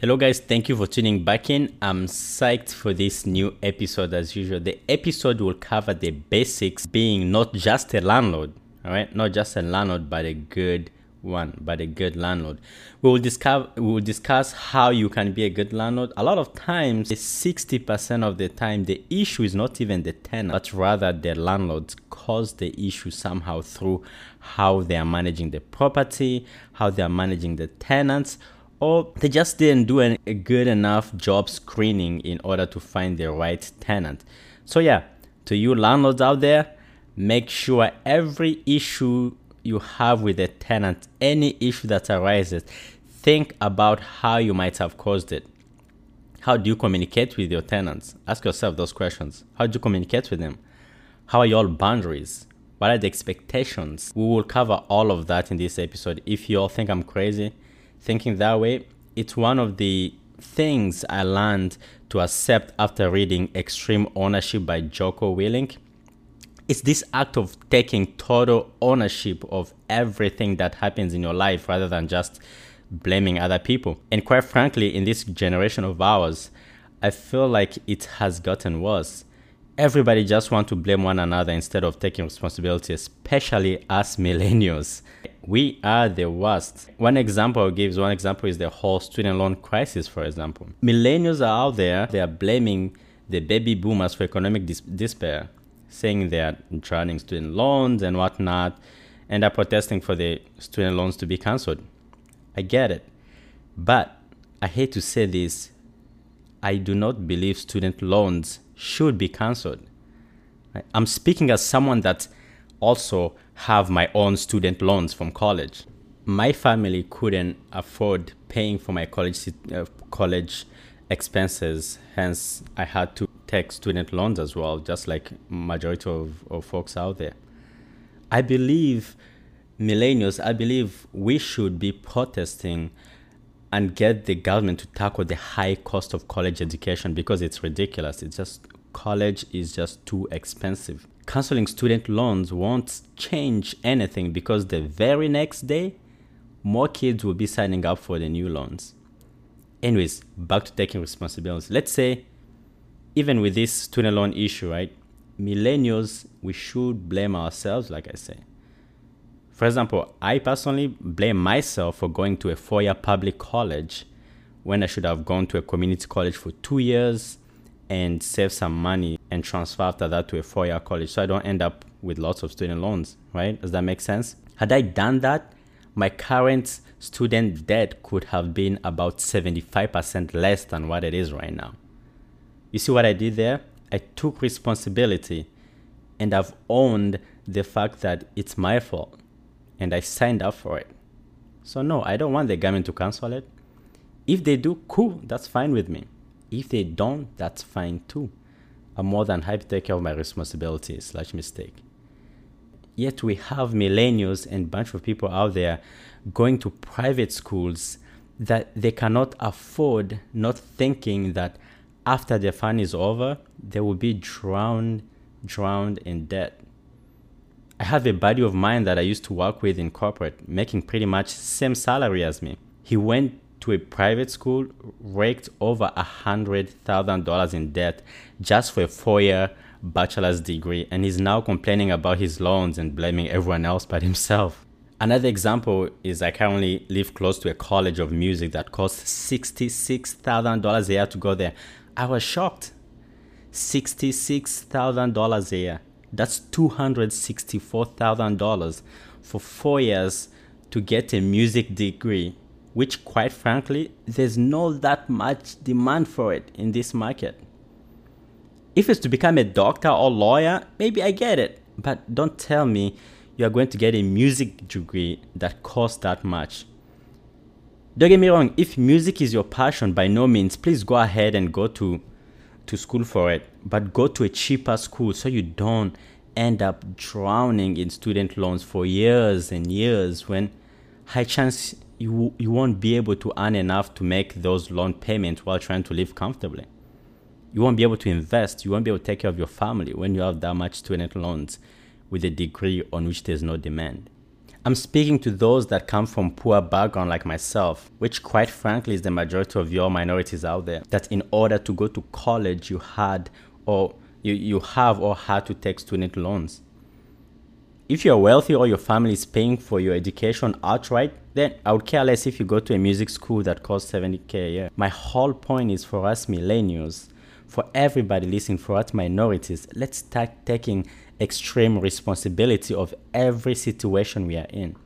Hello, guys. Thank you for tuning back in. I'm psyched for this new episode as usual. The episode will cover the basics being not just a landlord, all right? Not just a landlord, but a good one, but a good landlord. We will discuss we will discuss how you can be a good landlord. A lot of times, 60% of the time, the issue is not even the tenant, but rather the landlords cause the issue somehow through how they are managing the property, how they are managing the tenants or they just didn't do a good enough job screening in order to find the right tenant. So, yeah, to you landlords out there, make sure every issue you have with a tenant, any issue that arises, think about how you might have caused it. How do you communicate with your tenants? Ask yourself those questions. How do you communicate with them? How are your boundaries? What are the expectations? We will cover all of that in this episode. If you all think I'm crazy, thinking that way, it's one of the things I learned to accept after reading Extreme Ownership by Jocko Willink. It's this act of taking total ownership of everything that happens in your life rather than just blaming other people. And quite frankly, in this generation of ours, I feel like it has gotten worse. Everybody just want to blame one another instead of taking responsibility, especially us millennials we are the worst. One example gives one example is the whole student loan crisis, for example. Millennials are out there, they are blaming the baby boomers for economic dis- despair, saying they are drowning student loans and whatnot, and are protesting for the student loans to be cancelled. I get it. But I hate to say this, I do not believe student loans should be cancelled. I'm speaking as someone that also have my own student loans from college. My family couldn't afford paying for my college uh, college expenses, hence I had to take student loans as well, just like majority of, of folks out there. I believe millennials, I believe we should be protesting and get the government to tackle the high cost of college education because it's ridiculous. It's just college is just too expensive canceling student loans won't change anything because the very next day, more kids will be signing up for the new loans. Anyways, back to taking responsibility. Let's say, even with this student loan issue, right? Millennials, we should blame ourselves, like I say. For example, I personally blame myself for going to a four year public college when I should have gone to a community college for two years and save some money and transfer after that to a four year college so I don't end up with lots of student loans, right? Does that make sense? Had I done that, my current student debt could have been about 75% less than what it is right now. You see what I did there? I took responsibility and I've owned the fact that it's my fault and I signed up for it. So, no, I don't want the government to cancel it. If they do, cool, that's fine with me. If they don't, that's fine too. I'm more than happy to take care of my responsibilities slash mistake. Yet we have millennials and bunch of people out there going to private schools that they cannot afford, not thinking that after their fun is over, they will be drowned, drowned in debt. I have a buddy of mine that I used to work with in corporate, making pretty much same salary as me. He went to a private school raked over a hundred thousand dollars in debt just for a four-year bachelor's degree and he's now complaining about his loans and blaming everyone else but himself. Another example is i currently live close to a college of music that costs $66000 a year to go there. I was shocked. $66000 a year that's $264000 for four years to get a music degree which quite frankly, there's not that much demand for it in this market. If it's to become a doctor or lawyer, maybe I get it. But don't tell me you're going to get a music degree that costs that much. Don't get me wrong, if music is your passion, by no means, please go ahead and go to to school for it. But go to a cheaper school so you don't end up drowning in student loans for years and years when high chance you you won't be able to earn enough to make those loan payments while trying to live comfortably. You won't be able to invest, you won't be able to take care of your family when you have that much student loans with a degree on which there's no demand. I'm speaking to those that come from poor background like myself, which quite frankly is the majority of your minorities out there, that in order to go to college you had or you, you have or had to take student loans. If you're wealthy or your family is paying for your education outright, then I would care less if you go to a music school that costs 70k a year. My whole point is for us millennials, for everybody listening, for us minorities, let's start taking extreme responsibility of every situation we are in.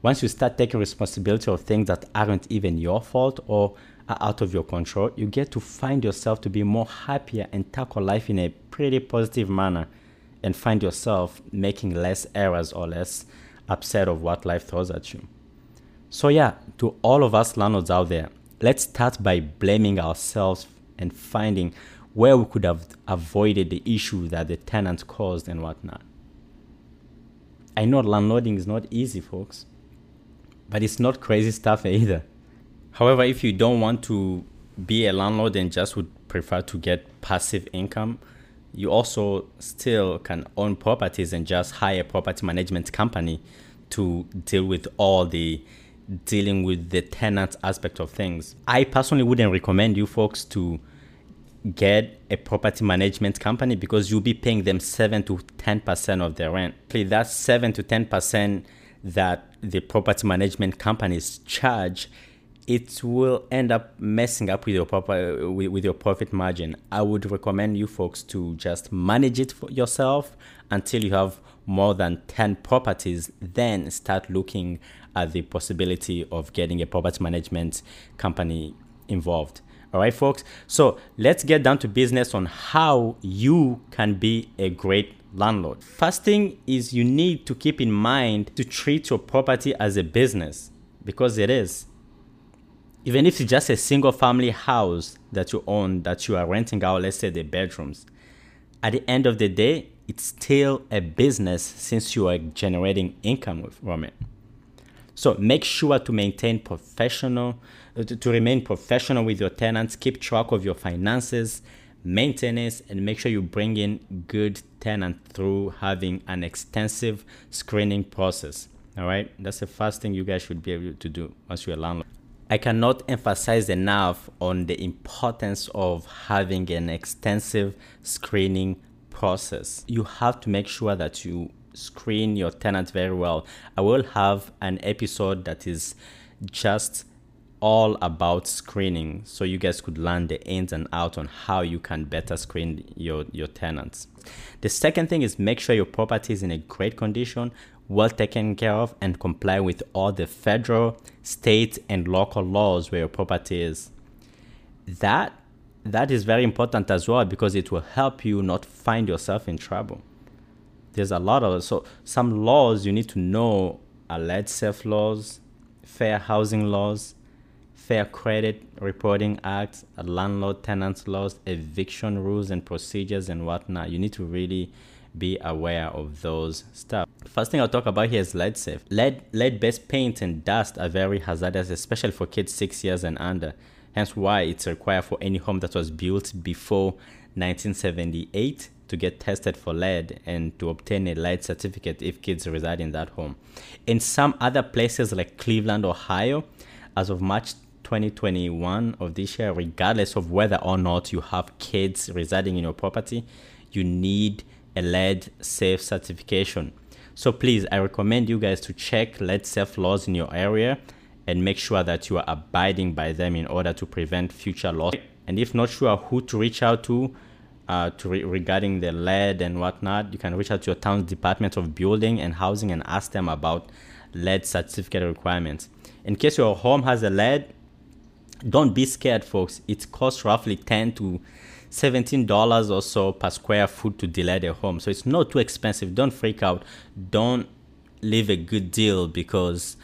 Once you start taking responsibility of things that aren't even your fault or are out of your control, you get to find yourself to be more happier and tackle life in a pretty positive manner and find yourself making less errors or less upset of what life throws at you. So yeah, to all of us landlords out there, let's start by blaming ourselves and finding where we could have avoided the issue that the tenant caused and whatnot. I know landlording is not easy, folks, but it's not crazy stuff either. However, if you don't want to be a landlord and just would prefer to get passive income, you also still can own properties and just hire a property management company to deal with all the dealing with the tenant aspect of things. I personally wouldn't recommend you folks to get a property management company because you'll be paying them 7 to 10% of their rent. That's 7 to 10% that the property management companies charge it will end up messing up with your proper with, with, your profit margin. I would recommend you folks to just manage it for yourself until you have more than 10 properties, then start looking at the possibility of getting a property management company involved. All right, folks. So let's get down to business on how you can be a great landlord. First thing is you need to keep in mind to treat your property as a business because it is. Even if it's just a single family house that you own that you are renting out, let's say the bedrooms, at the end of the day, it's still a business since you are generating income from it. So make sure to maintain professional uh, to, to remain professional with your tenants, keep track of your finances, maintenance, and make sure you bring in good tenant through having an extensive screening process. All right, that's the first thing you guys should be able to do once you're a landlord. I cannot emphasize enough on the importance of having an extensive screening process. You have to make sure that you screen your tenant very well. I will have an episode that is just all about screening so you guys could learn the ins and outs on how you can better screen your, your tenants. The second thing is make sure your property is in a great condition, well taken care of, and comply with all the federal, state, and local laws where your property is. That that is very important as well because it will help you not find yourself in trouble. There's a lot of so some laws you need to know are lead safe laws, fair housing laws, Fair Credit Reporting acts, landlord tenant laws, eviction rules and procedures and whatnot. You need to really be aware of those stuff. First thing I'll talk about here is lead safe. Lead lead based paint and dust are very hazardous, especially for kids six years and under. Hence why it's required for any home that was built before 1978 to get tested for lead and to obtain a lead certificate if kids reside in that home. In some other places like Cleveland, Ohio, as of March 2021 of this year, regardless of whether or not you have kids residing in your property, you need a lead safe certification. So please, I recommend you guys to check lead safe laws in your area and make sure that you are abiding by them in order to prevent future loss. And if not sure who to reach out to, uh, to re- regarding the lead and whatnot, you can reach out to your town's Department of Building and Housing and ask them about lead certificate requirements. In case your home has a lead don't be scared, folks. It costs roughly 10 to $17 or so per square foot to delead a home. So it's not too expensive. Don't freak out. Don't leave a good deal because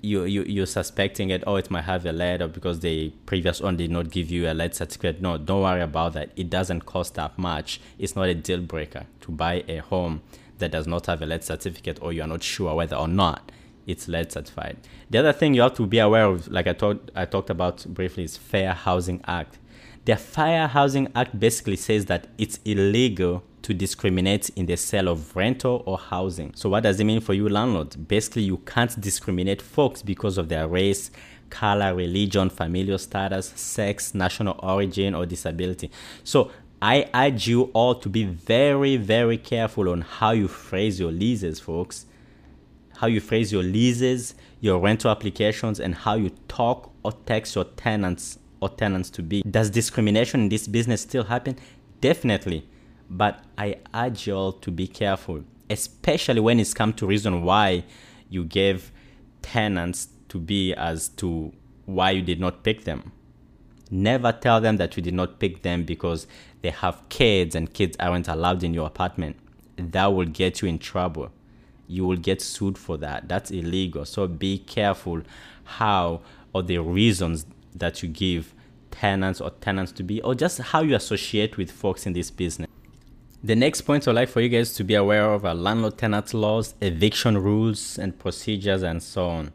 you, you you're suspecting it oh it might have a lead or because the previous one did not give you a lead certificate. No don't worry about that. It doesn't cost that much. It's not a deal breaker to buy a home that does not have a lead certificate or you are not sure whether or not it's lead certified. The other thing you have to be aware of like i talked i talked about briefly is fair housing act. The fair housing act basically says that it's illegal to discriminate in the sale of rental or housing. So, what does it mean for you, landlords? Basically, you can't discriminate folks because of their race, color, religion, familial status, sex, national origin, or disability. So, I urge you all to be very, very careful on how you phrase your leases, folks. How you phrase your leases, your rental applications, and how you talk or text your tenants or tenants to be. Does discrimination in this business still happen? Definitely. But I urge you all to be careful, especially when it's come to reason why you gave tenants to be as to why you did not pick them. Never tell them that you did not pick them because they have kids and kids aren't allowed in your apartment. That will get you in trouble. You will get sued for that. That's illegal. So be careful how or the reasons that you give tenants or tenants to be, or just how you associate with folks in this business. The next point I'd like for you guys to be aware of are landlord tenant laws, eviction rules, and procedures, and so on.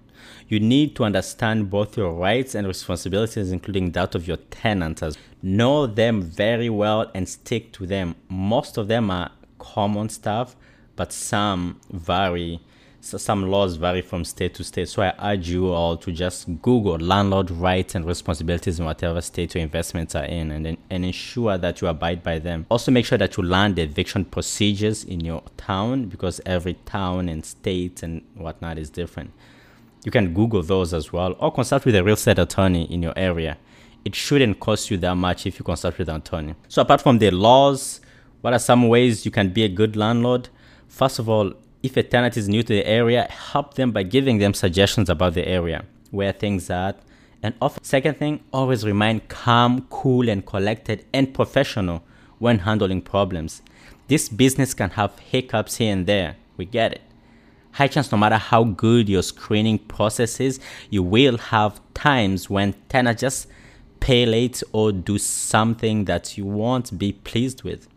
You need to understand both your rights and responsibilities, including that of your tenants. Know them very well and stick to them. Most of them are common stuff, but some vary so some laws vary from state to state. So I urge you all to just Google landlord rights and responsibilities in whatever state your investments are in and, and ensure that you abide by them. Also make sure that you learn the eviction procedures in your town because every town and state and whatnot is different. You can Google those as well or consult with a real estate attorney in your area. It shouldn't cost you that much if you consult with an attorney. So apart from the laws, what are some ways you can be a good landlord? First of all, if a tenant is new to the area, help them by giving them suggestions about the area, where things are. And often, second thing, always remain calm, cool, and collected and professional when handling problems. This business can have hiccups here and there. We get it. High chance, no matter how good your screening process is, you will have times when tenants just pay late or do something that you won't be pleased with.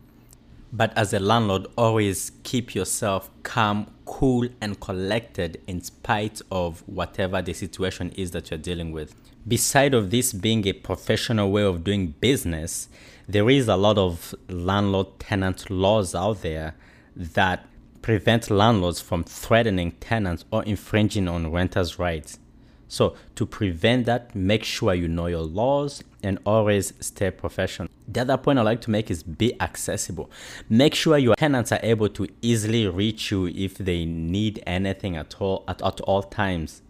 But as a landlord, always keep yourself calm, cool, and collected in spite of whatever the situation is that you're dealing with. Beside of this being a professional way of doing business, there is a lot of landlord tenant laws out there that prevent landlords from threatening tenants or infringing on renters' rights. So, to prevent that, make sure you know your laws and always stay professional. The other point I like to make is be accessible. Make sure your tenants are able to easily reach you if they need anything at all at, at all times.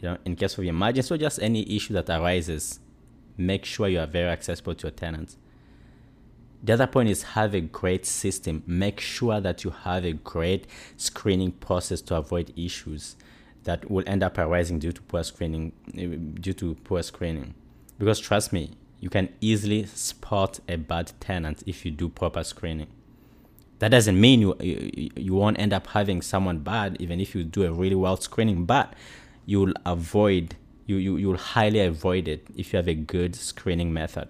You know, in case of emergency or just any issue that arises, make sure you are very accessible to your tenants. The other point is have a great system. Make sure that you have a great screening process to avoid issues that will end up arising due to poor screening eh, due to poor screening because trust me you can easily spot a bad tenant if you do proper screening that doesn't mean you, you you won't end up having someone bad even if you do a really well screening but you'll avoid you, you you'll highly avoid it if you have a good screening method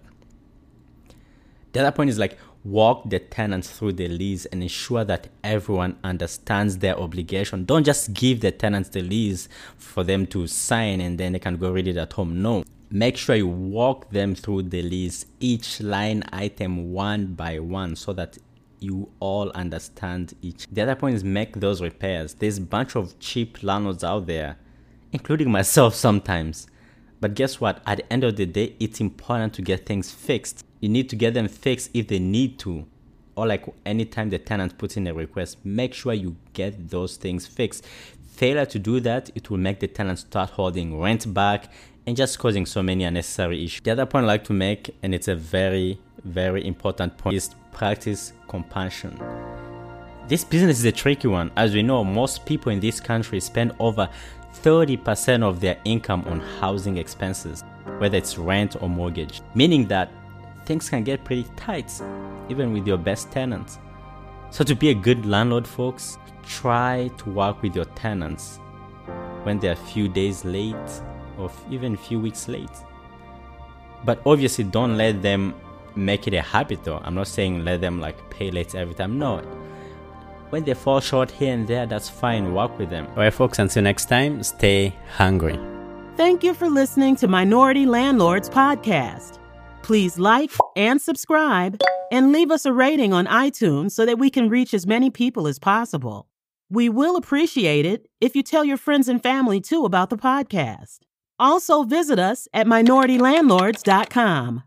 the other point is like walk the tenants through the lease and ensure that everyone understands their obligation. Don't just give the tenants the lease for them to sign and then they can go read it at home. No. Make sure you walk them through the list, each line item one by one, so that you all understand each. The other point is make those repairs. There's a bunch of cheap landlords out there, including myself sometimes. But guess what? At the end of the day, it's important to get things fixed you need to get them fixed if they need to or like anytime the tenant puts in a request make sure you get those things fixed failure to do that it will make the tenant start holding rent back and just causing so many unnecessary issues. The other point i like to make and it's a very very important point is practice compassion. This business is a tricky one. As we know most people in this country spend over 30% of their income on housing expenses whether it's rent or mortgage meaning that things can get pretty tight, even with your best tenants. So, to be a good landlord, folks, try to work with your tenants when they're a few days late or even a few weeks late. But obviously, don't let them make it a habit though. I'm not saying let them like pay late every time. No. When they fall short here and there, that's fine. Work with them. All right, folks, until next time, stay hungry. Thank you for listening to Minority Landlords Podcast. Please like and subscribe and leave us a rating on iTunes so that we can reach as many people as possible. We will appreciate it if you tell your friends and family too about the podcast. Also, visit us at minoritylandlords.com.